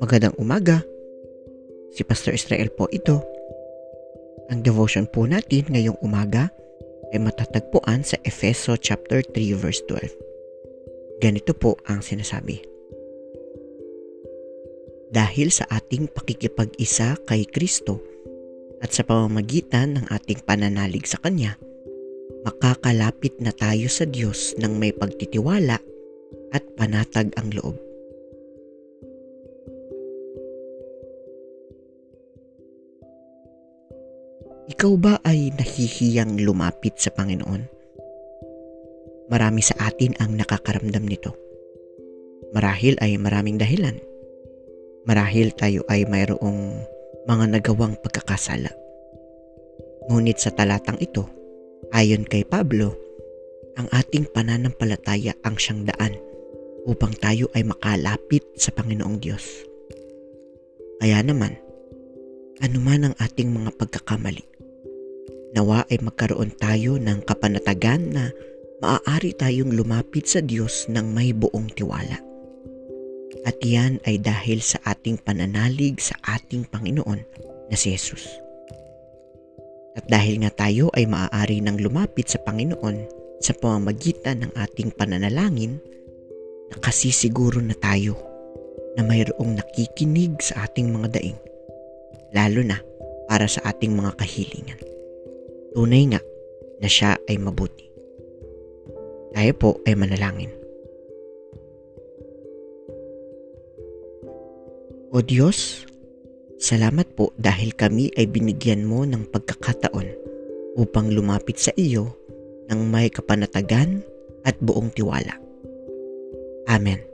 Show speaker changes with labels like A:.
A: Magandang umaga. Si Pastor Israel po ito. Ang devotion po natin ngayong umaga ay matatagpuan sa Efeso chapter 3 verse 12. Ganito po ang sinasabi. Dahil sa ating pakikipag-isa kay Kristo at sa pamamagitan ng ating pananalig sa Kanya, makakalapit na tayo sa Diyos ng may pagtitiwala at panatag ang loob. Ikaw ba ay nahihiyang lumapit sa Panginoon? Marami sa atin ang nakakaramdam nito. Marahil ay maraming dahilan. Marahil tayo ay mayroong mga nagawang pagkakasala. Ngunit sa talatang ito, ayon kay Pablo, ang ating pananampalataya ang siyang daan upang tayo ay makalapit sa Panginoong Diyos. Kaya naman, anuman ang ating mga pagkakamali, Nawa ay magkaroon tayo ng kapanatagan na maaari tayong lumapit sa Diyos ng may buong tiwala. At yan ay dahil sa ating pananalig sa ating Panginoon na si Jesus. At dahil nga tayo ay maaari nang lumapit sa Panginoon sa pamamagitan ng ating pananalangin, nakasisiguro na tayo na mayroong nakikinig sa ating mga daing, lalo na para sa ating mga kahilingan. Tunay nga na siya ay mabuti. Tayo po ay manalangin. O Diyos, salamat po dahil kami ay binigyan mo ng pagkakataon upang lumapit sa iyo ng may kapanatagan at buong tiwala. Amen.